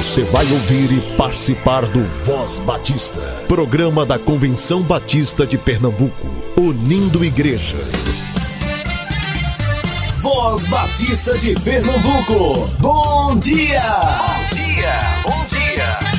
Você vai ouvir e participar do Voz Batista, programa da Convenção Batista de Pernambuco, unindo igreja. Voz Batista de Pernambuco, bom dia! Bom dia, bom dia!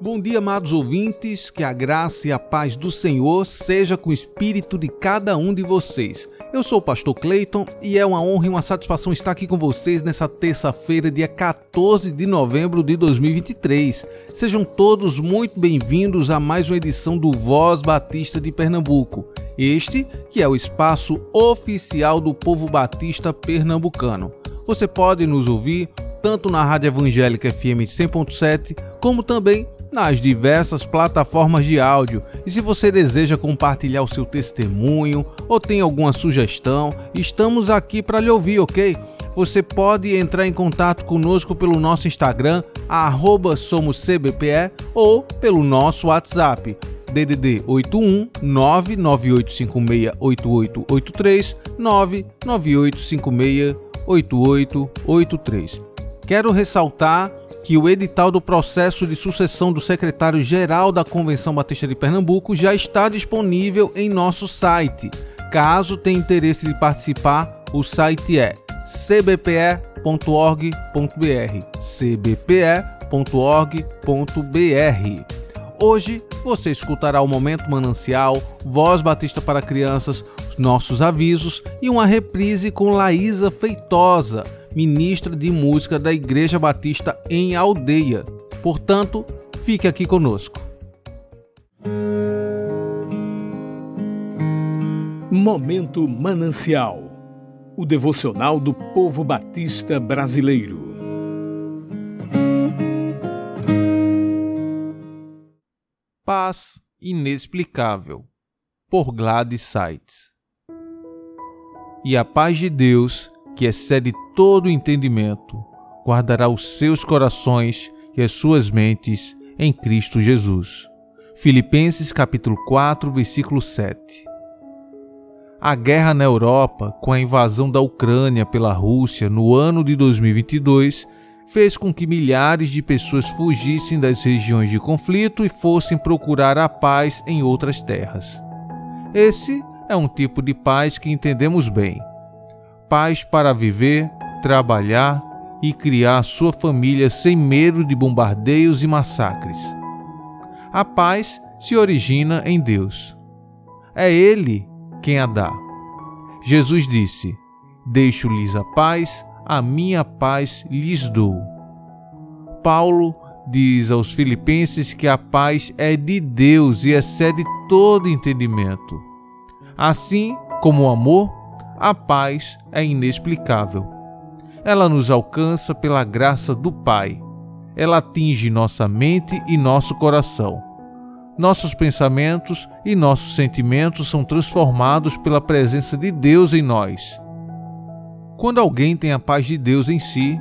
Bom dia, amados ouvintes, que a graça e a paz do Senhor seja com o espírito de cada um de vocês. Eu sou o pastor Clayton e é uma honra e uma satisfação estar aqui com vocês nessa terça-feira, dia 14 de novembro de 2023. Sejam todos muito bem-vindos a mais uma edição do Voz Batista de Pernambuco. Este que é o espaço oficial do povo batista pernambucano. Você pode nos ouvir tanto na Rádio Evangélica FM 100.7, como também nas diversas plataformas de áudio. E se você deseja compartilhar o seu testemunho ou tem alguma sugestão, estamos aqui para lhe ouvir, ok? Você pode entrar em contato conosco pelo nosso Instagram, SomosCBPE, ou pelo nosso WhatsApp, DDD 81 998568883 998568883. Quero ressaltar que o edital do processo de sucessão do secretário-geral da Convenção Batista de Pernambuco já está disponível em nosso site. Caso tenha interesse de participar, o site é cbpe.org.br. cbpe.org.br. Hoje você escutará o Momento Manancial, Voz Batista para Crianças, nossos avisos e uma reprise com Laísa Feitosa ministra de música da Igreja Batista em Aldeia. Portanto, fique aqui conosco. Momento Manancial o devocional do povo batista brasileiro. Paz inexplicável, por Gladys Sites. E a paz de Deus, que excede todo entendimento, guardará os seus corações e as suas mentes em Cristo Jesus. Filipenses capítulo 4, versículo 7. A guerra na Europa, com a invasão da Ucrânia pela Rússia no ano de 2022, fez com que milhares de pessoas fugissem das regiões de conflito e fossem procurar a paz em outras terras. Esse é um tipo de paz que entendemos bem paz para viver, trabalhar e criar sua família sem medo de bombardeios e massacres. A paz se origina em Deus. É Ele quem a dá. Jesus disse: Deixo-lhes a paz, a minha paz lhes dou. Paulo diz aos Filipenses que a paz é de Deus e excede todo entendimento. Assim como o amor, a paz é inexplicável. Ela nos alcança pela graça do Pai. Ela atinge nossa mente e nosso coração. Nossos pensamentos e nossos sentimentos são transformados pela presença de Deus em nós. Quando alguém tem a paz de Deus em si,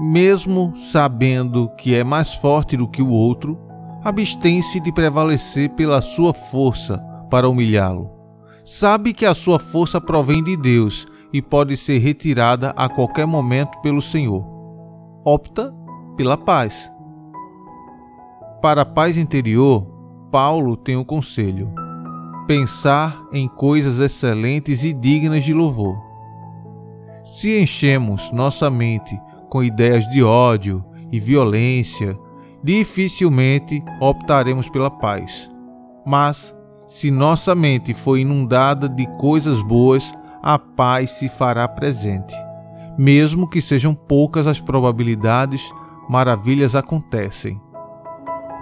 mesmo sabendo que é mais forte do que o outro, abstém-se de prevalecer pela sua força para humilhá-lo sabe que a sua força provém de Deus e pode ser retirada a qualquer momento pelo Senhor. Opta pela paz. Para a paz interior, Paulo tem um conselho: pensar em coisas excelentes e dignas de louvor. Se enchemos nossa mente com ideias de ódio e violência, dificilmente optaremos pela paz. Mas se nossa mente for inundada de coisas boas, a paz se fará presente. Mesmo que sejam poucas as probabilidades, maravilhas acontecem.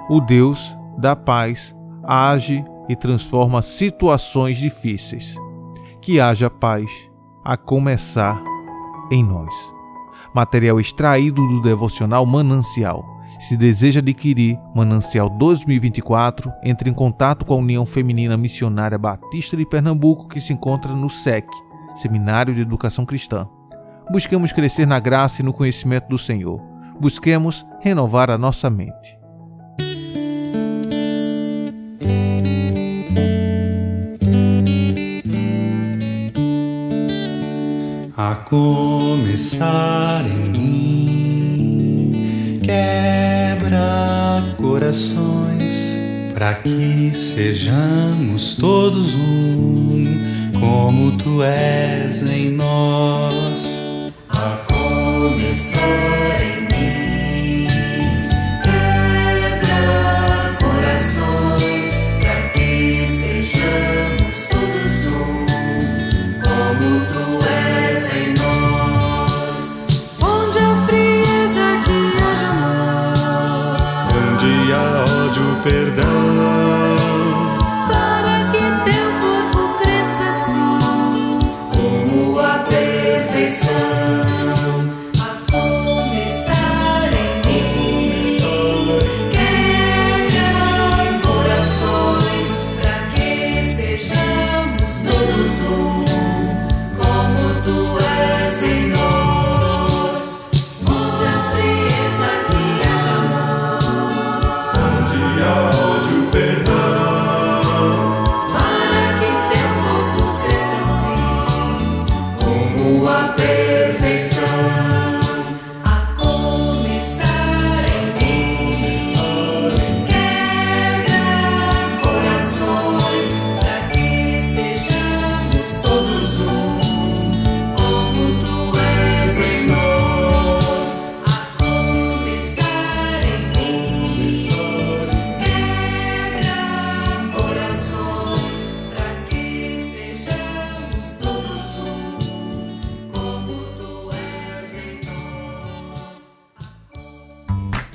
O Deus da paz age e transforma situações difíceis. Que haja paz, a começar em nós. Material extraído do devocional Manancial. Se deseja adquirir Manancial 2024, entre em contato com a União Feminina Missionária Batista de Pernambuco, que se encontra no SEC, Seminário de Educação Cristã. Busquemos crescer na graça e no conhecimento do Senhor. Busquemos renovar a nossa mente. A começar em mim corações, para que sejamos todos um, como tu és em nós.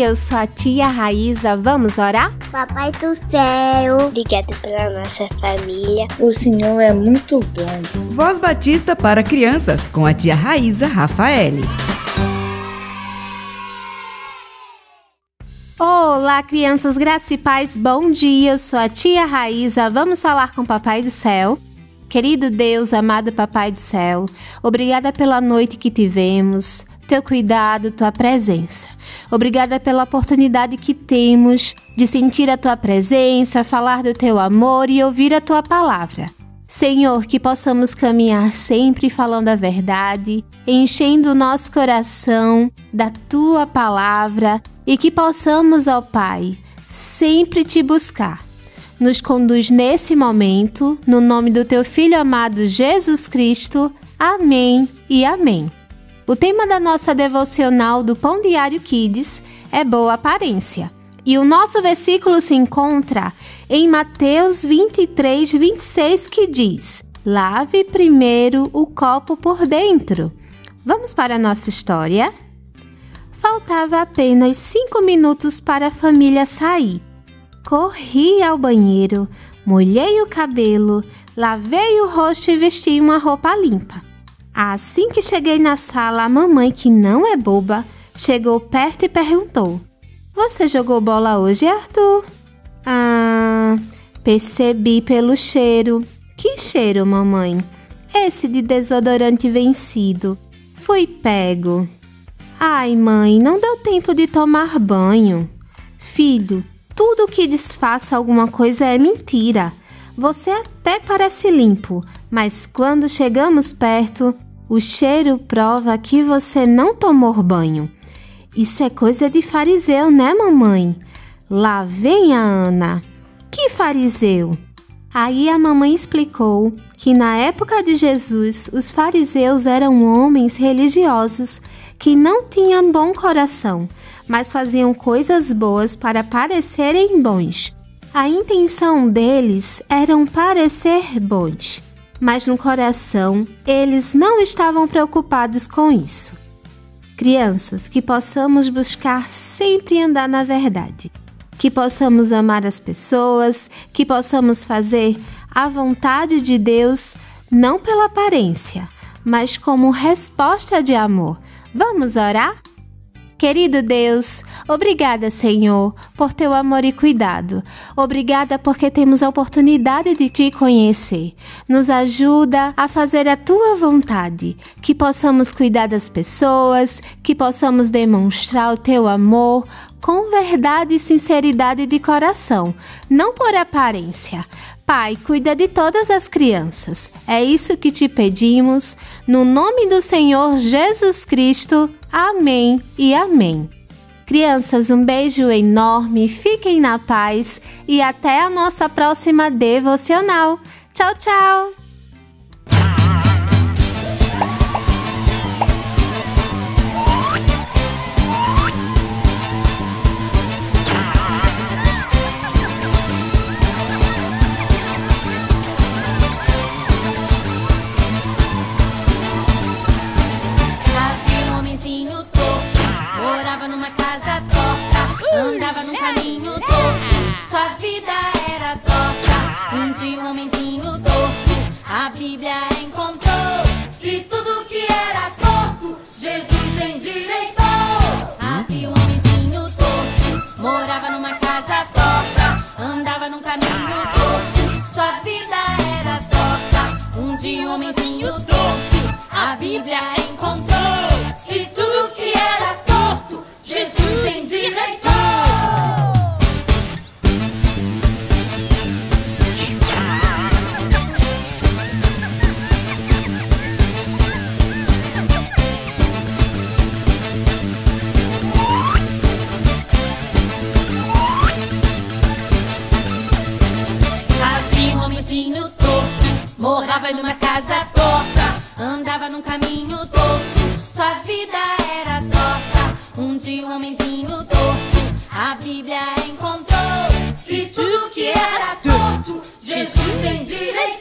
Eu sou a tia Raíza, vamos orar? Papai do céu, obrigado pela nossa família. O Senhor é muito bom. Voz Batista para crianças com a tia Raíza Rafaele. Olá, crianças graça e paz, bom dia. Eu sou a tia Raíza. Vamos falar com o Papai do Céu. Querido Deus, amado Papai do Céu, obrigada pela noite que tivemos, teu cuidado, tua presença. Obrigada pela oportunidade que temos de sentir a tua presença, falar do teu amor e ouvir a tua palavra. Senhor, que possamos caminhar sempre falando a verdade, enchendo o nosso coração da tua palavra e que possamos, ó Pai, sempre te buscar. Nos conduz nesse momento, no nome do teu filho amado Jesus Cristo. Amém e amém. O tema da nossa devocional do Pão Diário Kids é boa aparência. E o nosso versículo se encontra em Mateus 23, 26, que diz: Lave primeiro o copo por dentro. Vamos para a nossa história? Faltava apenas cinco minutos para a família sair. Corri ao banheiro, molhei o cabelo, lavei o rosto e vesti uma roupa limpa. Assim que cheguei na sala, a mamãe, que não é boba, chegou perto e perguntou: Você jogou bola hoje, Arthur? Ah, percebi pelo cheiro. Que cheiro, mamãe? Esse de desodorante vencido. Fui pego. Ai, mãe, não deu tempo de tomar banho. Filho, tudo que disfarça alguma coisa é mentira. Você até parece limpo, mas quando chegamos perto, o cheiro prova que você não tomou banho. Isso é coisa de fariseu, né, mamãe? Lá vem a Ana. Que fariseu? Aí a mamãe explicou que na época de Jesus os fariseus eram homens religiosos que não tinham bom coração, mas faziam coisas boas para parecerem bons. A intenção deles era parecer bons, mas no coração eles não estavam preocupados com isso. Crianças, que possamos buscar sempre andar na verdade, que possamos amar as pessoas, que possamos fazer a vontade de Deus não pela aparência, mas como resposta de amor. Vamos orar? Querido Deus, obrigada, Senhor, por teu amor e cuidado. Obrigada porque temos a oportunidade de te conhecer. Nos ajuda a fazer a tua vontade, que possamos cuidar das pessoas, que possamos demonstrar o teu amor com verdade e sinceridade de coração, não por aparência. Pai, cuida de todas as crianças. É isso que te pedimos, no nome do Senhor Jesus Cristo. Amém e amém. Crianças, um beijo enorme, fiquem na paz e até a nossa próxima devocional. Tchau, tchau! Bíblia encontrou, Jesus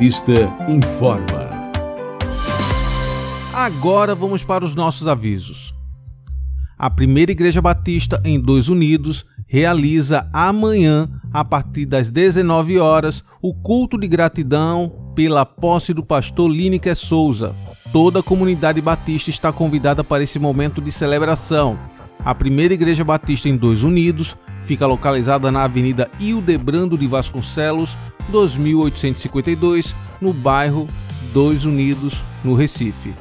Batista informa. Agora vamos para os nossos avisos. A Primeira Igreja Batista em Dois Unidos realiza amanhã, a partir das 19 horas, o culto de gratidão pela posse do pastor Lineker Souza. Toda a comunidade batista está convidada para esse momento de celebração. A Primeira Igreja Batista em Dois Unidos fica localizada na Avenida Hildebrando de Vasconcelos, 2852, no bairro Dois Unidos, no Recife.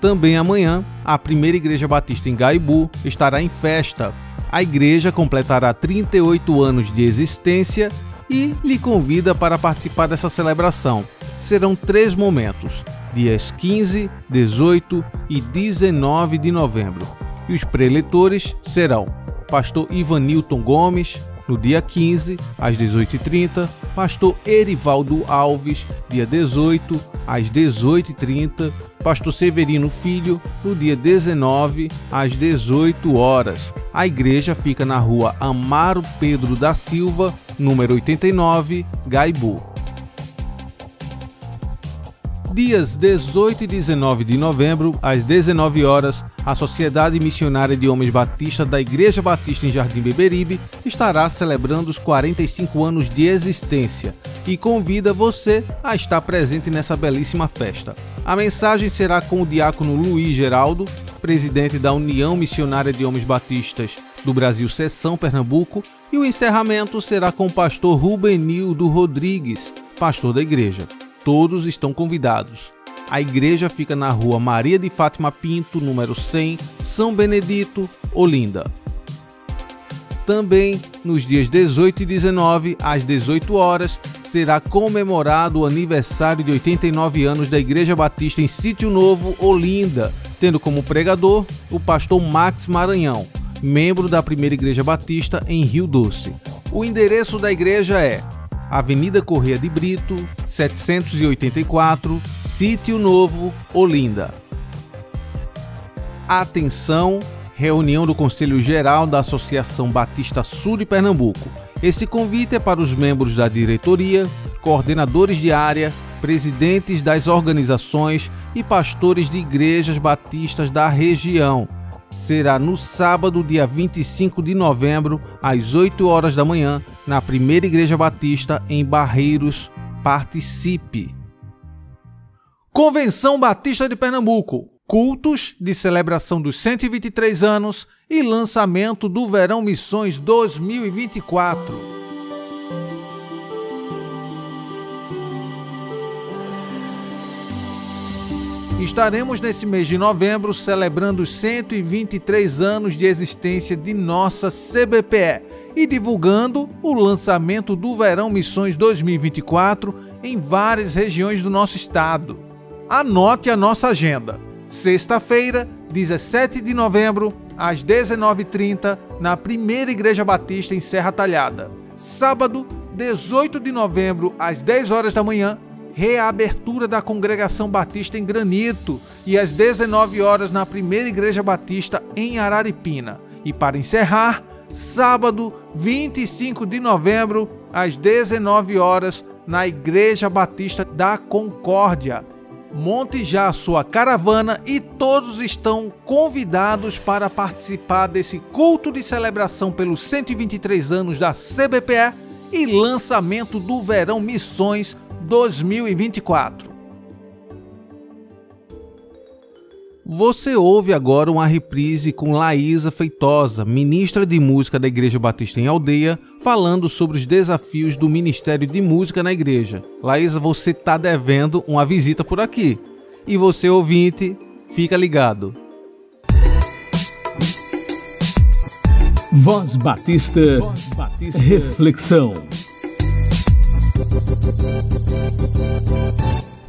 Também amanhã, a primeira Igreja Batista em Gaibu estará em festa. A igreja completará 38 anos de existência e lhe convida para participar dessa celebração. Serão três momentos, dias 15, 18 e 19 de novembro. E os preletores serão Pastor Ivanilton Gomes, no dia 15, às 18h30, Pastor Erivaldo Alves, dia 18, às 18h30, Pastor Severino Filho, no dia 19, às 18 horas. A igreja fica na rua Amaro Pedro da Silva, número 89, Gaibu. Dias 18 e 19 de novembro, às 19 horas, a Sociedade Missionária de Homens Batista da Igreja Batista em Jardim Beberibe estará celebrando os 45 anos de existência e convida você a estar presente nessa belíssima festa. A mensagem será com o diácono Luiz Geraldo, presidente da União Missionária de Homens Batistas do Brasil Seção Pernambuco, e o encerramento será com o pastor Rubenildo Rodrigues, pastor da igreja. Todos estão convidados. A igreja fica na rua Maria de Fátima Pinto, número 100, São Benedito, Olinda. Também nos dias 18 e 19, às 18 horas, será comemorado o aniversário de 89 anos da Igreja Batista em Sítio Novo, Olinda, tendo como pregador o pastor Max Maranhão, membro da Primeira Igreja Batista em Rio Doce. O endereço da igreja é Avenida Correia de Brito, 784, Sítio Novo, Olinda. Atenção, reunião do Conselho Geral da Associação Batista Sul de Pernambuco. Esse convite é para os membros da diretoria, coordenadores de área, presidentes das organizações e pastores de igrejas batistas da região. Será no sábado, dia 25 de novembro, às 8 horas da manhã, na Primeira Igreja Batista em Barreiros. Participe! Convenção Batista de Pernambuco cultos de celebração dos 123 anos e lançamento do Verão Missões 2024. Estaremos nesse mês de novembro celebrando os 123 anos de existência de nossa CBPE e divulgando o lançamento do Verão Missões 2024 em várias regiões do nosso estado. Anote a nossa agenda. Sexta-feira, 17 de novembro, às 19h30, na Primeira Igreja Batista em Serra Talhada. Sábado, 18 de novembro, às 10 horas da manhã, reabertura da Congregação Batista em Granito e às 19 horas na Primeira Igreja Batista em Araripina. E para encerrar, sábado, 25 de novembro, às 19 horas, na Igreja Batista da Concórdia, monte já sua caravana e todos estão convidados para participar desse culto de celebração pelos 123 anos da CBPE e lançamento do Verão Missões 2024. Você ouve agora uma reprise com Laísa Feitosa, ministra de música da Igreja Batista em Aldeia, falando sobre os desafios do Ministério de Música na igreja. Laísa, você está devendo uma visita por aqui. E você, ouvinte, fica ligado. Voz Batista, Voz Batista. Reflexão.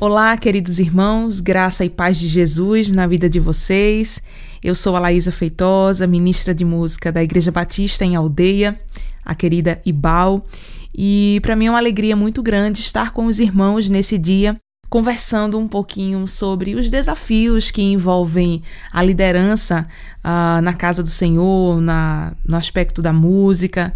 Olá, queridos irmãos, graça e paz de Jesus na vida de vocês. Eu sou a Laísa Feitosa, ministra de música da Igreja Batista em Aldeia, a querida Ibal, e para mim é uma alegria muito grande estar com os irmãos nesse dia, conversando um pouquinho sobre os desafios que envolvem a liderança uh, na casa do Senhor, na, no aspecto da música.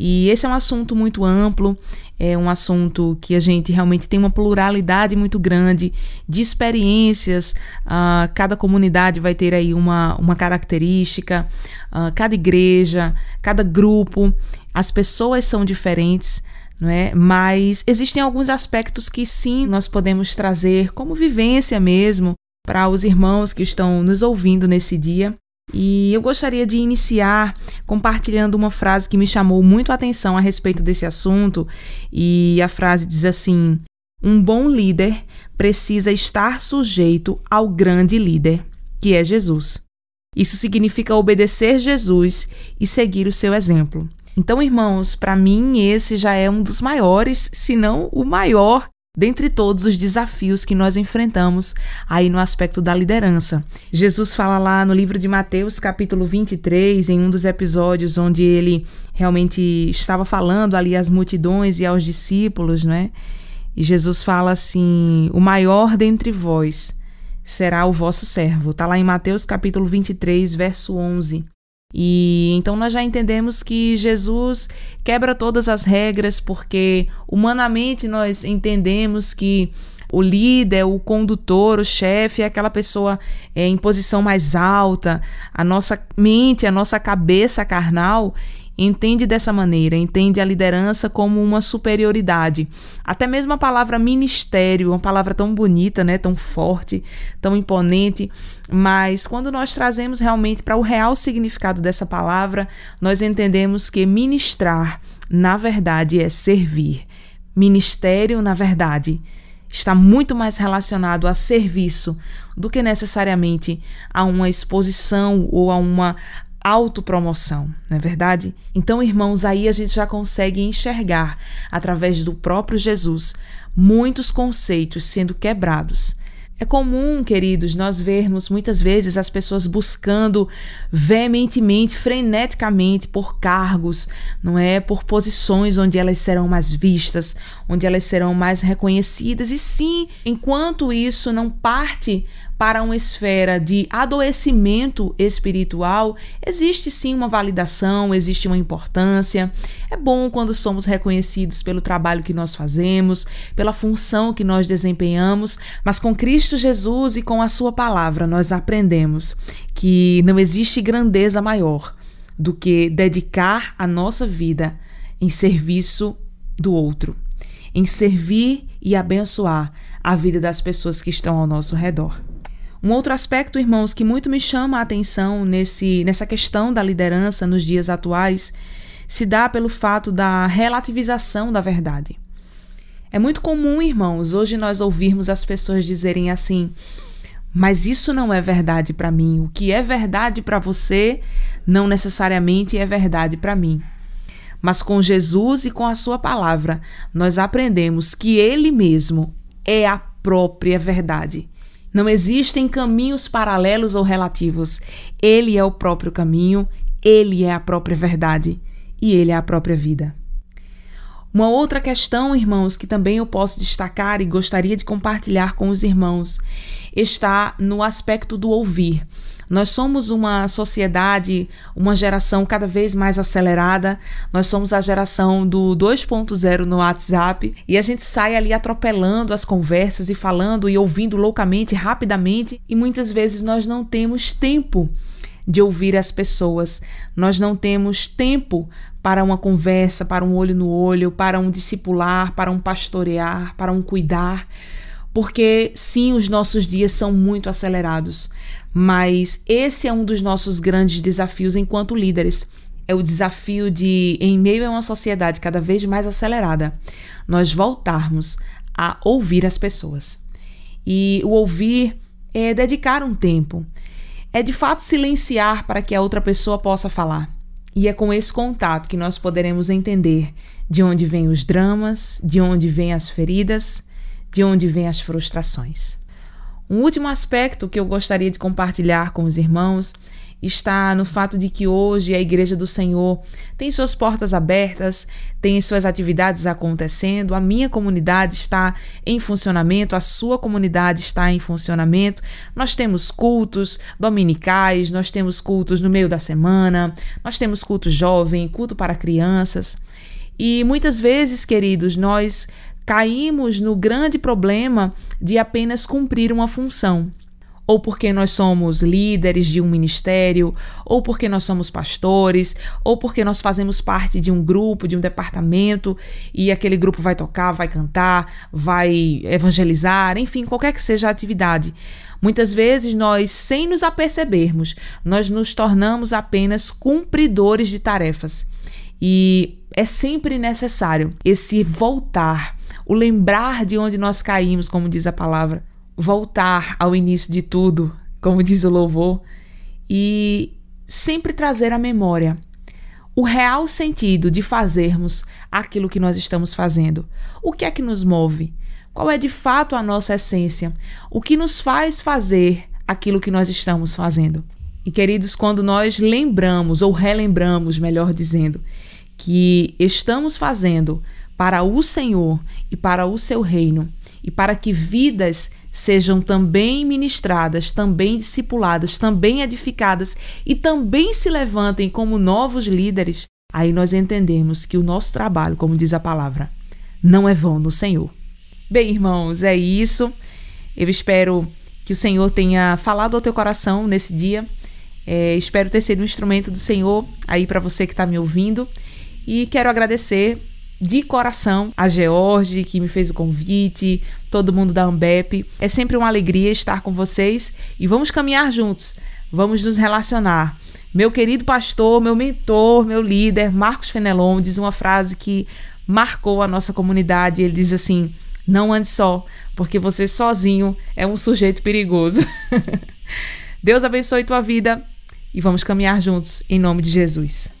E esse é um assunto muito amplo, é um assunto que a gente realmente tem uma pluralidade muito grande de experiências. Uh, cada comunidade vai ter aí uma, uma característica, uh, cada igreja, cada grupo, as pessoas são diferentes. É? Mas existem alguns aspectos que sim nós podemos trazer como vivência mesmo para os irmãos que estão nos ouvindo nesse dia. E eu gostaria de iniciar compartilhando uma frase que me chamou muito a atenção a respeito desse assunto. E a frase diz assim: Um bom líder precisa estar sujeito ao grande líder, que é Jesus. Isso significa obedecer Jesus e seguir o seu exemplo. Então, irmãos, para mim esse já é um dos maiores, se não o maior dentre todos os desafios que nós enfrentamos aí no aspecto da liderança. Jesus fala lá no livro de Mateus, capítulo 23, em um dos episódios onde ele realmente estava falando ali às multidões e aos discípulos, não é? E Jesus fala assim: "O maior dentre vós será o vosso servo". Está lá em Mateus capítulo 23, verso 11. E então nós já entendemos que Jesus quebra todas as regras, porque humanamente nós entendemos que o líder, o condutor, o chefe é aquela pessoa é, em posição mais alta, a nossa mente, a nossa cabeça carnal entende dessa maneira, entende a liderança como uma superioridade. Até mesmo a palavra ministério, uma palavra tão bonita, né, tão forte, tão imponente, mas quando nós trazemos realmente para o real significado dessa palavra, nós entendemos que ministrar, na verdade, é servir. Ministério, na verdade, está muito mais relacionado a serviço do que necessariamente a uma exposição ou a uma autopromoção, não é verdade? Então, irmãos, aí a gente já consegue enxergar, através do próprio Jesus, muitos conceitos sendo quebrados é comum, queridos, nós vermos muitas vezes as pessoas buscando veementemente, freneticamente por cargos, não é? Por posições onde elas serão mais vistas, onde elas serão mais reconhecidas. E sim, enquanto isso não parte para uma esfera de adoecimento espiritual, existe sim uma validação, existe uma importância. É bom quando somos reconhecidos pelo trabalho que nós fazemos, pela função que nós desempenhamos, mas com Cristo Jesus e com a Sua palavra nós aprendemos que não existe grandeza maior do que dedicar a nossa vida em serviço do outro, em servir e abençoar a vida das pessoas que estão ao nosso redor. Um outro aspecto, irmãos, que muito me chama a atenção nesse, nessa questão da liderança nos dias atuais se dá pelo fato da relativização da verdade. É muito comum, irmãos, hoje nós ouvirmos as pessoas dizerem assim: mas isso não é verdade para mim. O que é verdade para você não necessariamente é verdade para mim. Mas com Jesus e com a Sua palavra, nós aprendemos que Ele mesmo é a própria verdade. Não existem caminhos paralelos ou relativos. Ele é o próprio caminho, ele é a própria verdade e ele é a própria vida. Uma outra questão, irmãos, que também eu posso destacar e gostaria de compartilhar com os irmãos, está no aspecto do ouvir. Nós somos uma sociedade, uma geração cada vez mais acelerada. Nós somos a geração do 2.0 no WhatsApp e a gente sai ali atropelando as conversas e falando e ouvindo loucamente, rapidamente, e muitas vezes nós não temos tempo de ouvir as pessoas. Nós não temos tempo para uma conversa, para um olho no olho, para um discipular, para um pastorear, para um cuidar. Porque sim, os nossos dias são muito acelerados. Mas esse é um dos nossos grandes desafios enquanto líderes. É o desafio de, em meio a uma sociedade cada vez mais acelerada, nós voltarmos a ouvir as pessoas. E o ouvir é dedicar um tempo, é de fato silenciar para que a outra pessoa possa falar. E é com esse contato que nós poderemos entender de onde vêm os dramas, de onde vêm as feridas, de onde vêm as frustrações. Um último aspecto que eu gostaria de compartilhar com os irmãos está no fato de que hoje a Igreja do Senhor tem suas portas abertas, tem suas atividades acontecendo, a minha comunidade está em funcionamento, a sua comunidade está em funcionamento. Nós temos cultos dominicais, nós temos cultos no meio da semana, nós temos culto jovem, culto para crianças. E muitas vezes, queridos, nós caímos no grande problema de apenas cumprir uma função. Ou porque nós somos líderes de um ministério, ou porque nós somos pastores, ou porque nós fazemos parte de um grupo, de um departamento, e aquele grupo vai tocar, vai cantar, vai evangelizar, enfim, qualquer que seja a atividade. Muitas vezes nós, sem nos apercebermos, nós nos tornamos apenas cumpridores de tarefas. E é sempre necessário esse voltar o lembrar de onde nós caímos, como diz a palavra, voltar ao início de tudo, como diz o louvor, e sempre trazer à memória o real sentido de fazermos aquilo que nós estamos fazendo. O que é que nos move? Qual é de fato a nossa essência? O que nos faz fazer aquilo que nós estamos fazendo? E queridos, quando nós lembramos ou relembramos, melhor dizendo, que estamos fazendo para o Senhor e para o seu reino, e para que vidas sejam também ministradas, também discipuladas, também edificadas e também se levantem como novos líderes, aí nós entendemos que o nosso trabalho, como diz a palavra, não é vão no Senhor. Bem, irmãos, é isso. Eu espero que o Senhor tenha falado ao teu coração nesse dia. É, espero ter sido um instrumento do Senhor aí para você que está me ouvindo. E quero agradecer de coração a George, que me fez o convite, todo mundo da Ambep. É sempre uma alegria estar com vocês e vamos caminhar juntos, vamos nos relacionar. Meu querido pastor, meu mentor, meu líder, Marcos Fenelon, diz uma frase que marcou a nossa comunidade. Ele diz assim: Não ande só, porque você sozinho é um sujeito perigoso. Deus abençoe tua vida e vamos caminhar juntos em nome de Jesus.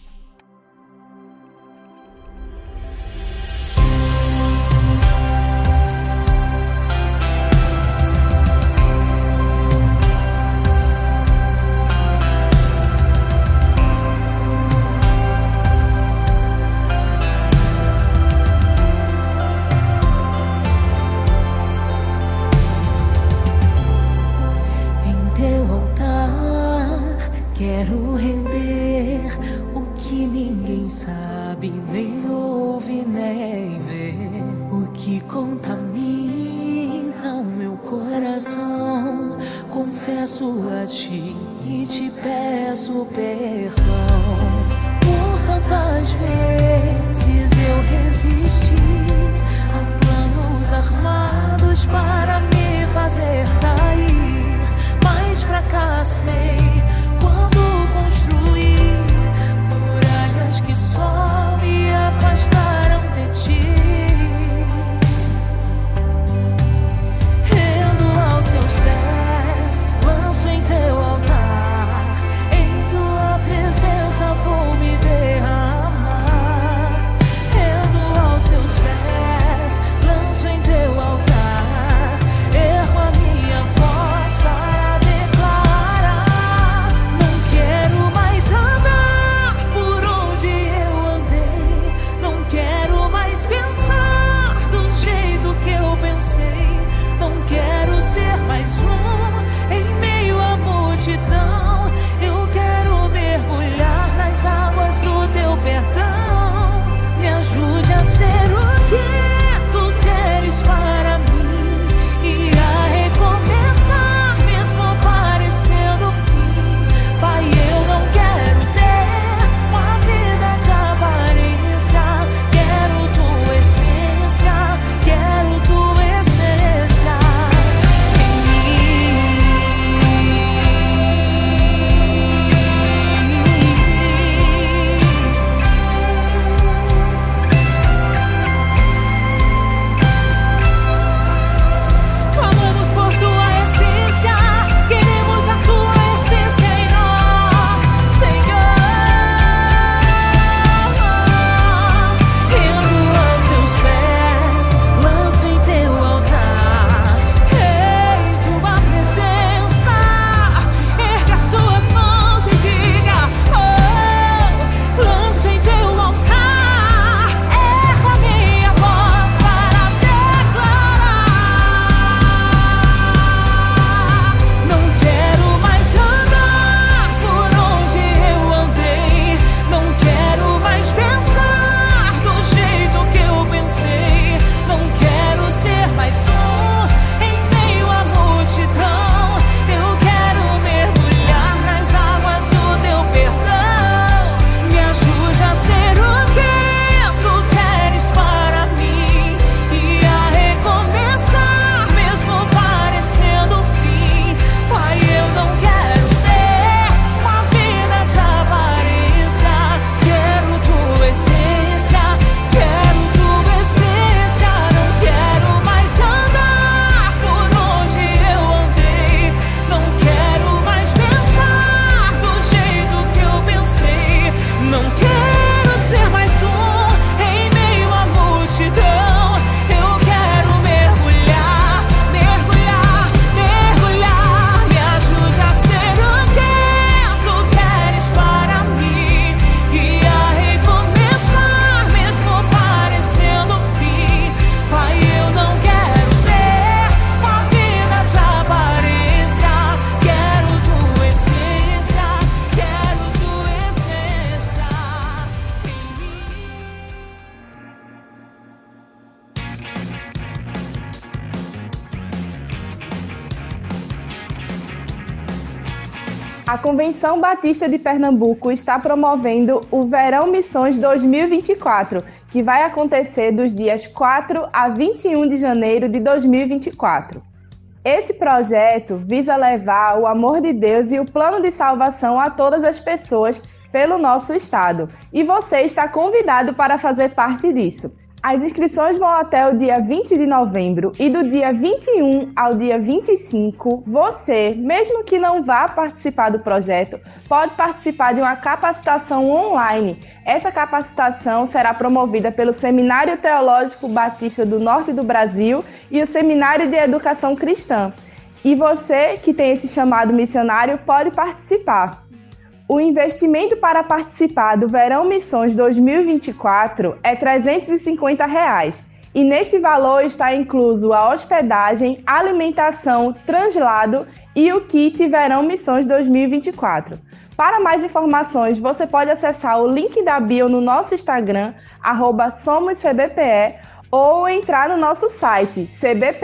A Convenção Batista de Pernambuco está promovendo o Verão Missões 2024, que vai acontecer dos dias 4 a 21 de janeiro de 2024. Esse projeto visa levar o amor de Deus e o plano de salvação a todas as pessoas pelo nosso estado, e você está convidado para fazer parte disso. As inscrições vão até o dia 20 de novembro e do dia 21 ao dia 25, você, mesmo que não vá participar do projeto, pode participar de uma capacitação online. Essa capacitação será promovida pelo Seminário Teológico Batista do Norte do Brasil e o Seminário de Educação Cristã. E você que tem esse chamado missionário pode participar. O investimento para participar do Verão Missões 2024 é 350 reais, e neste valor está incluso a hospedagem, alimentação, translado e o kit Verão Missões 2024. Para mais informações, você pode acessar o link da bio no nosso Instagram, SomosCBPE, ou entrar no nosso site cbpe.org.br.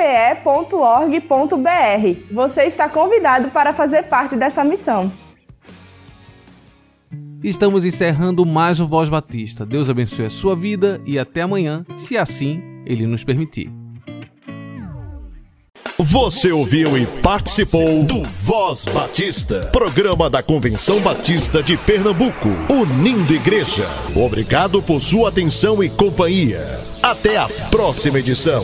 Você está convidado para fazer parte dessa missão. Estamos encerrando mais um Voz Batista. Deus abençoe a sua vida e até amanhã, se assim Ele nos permitir. Você ouviu e participou do Voz Batista, programa da Convenção Batista de Pernambuco, unindo igreja. Obrigado por sua atenção e companhia. Até a próxima edição.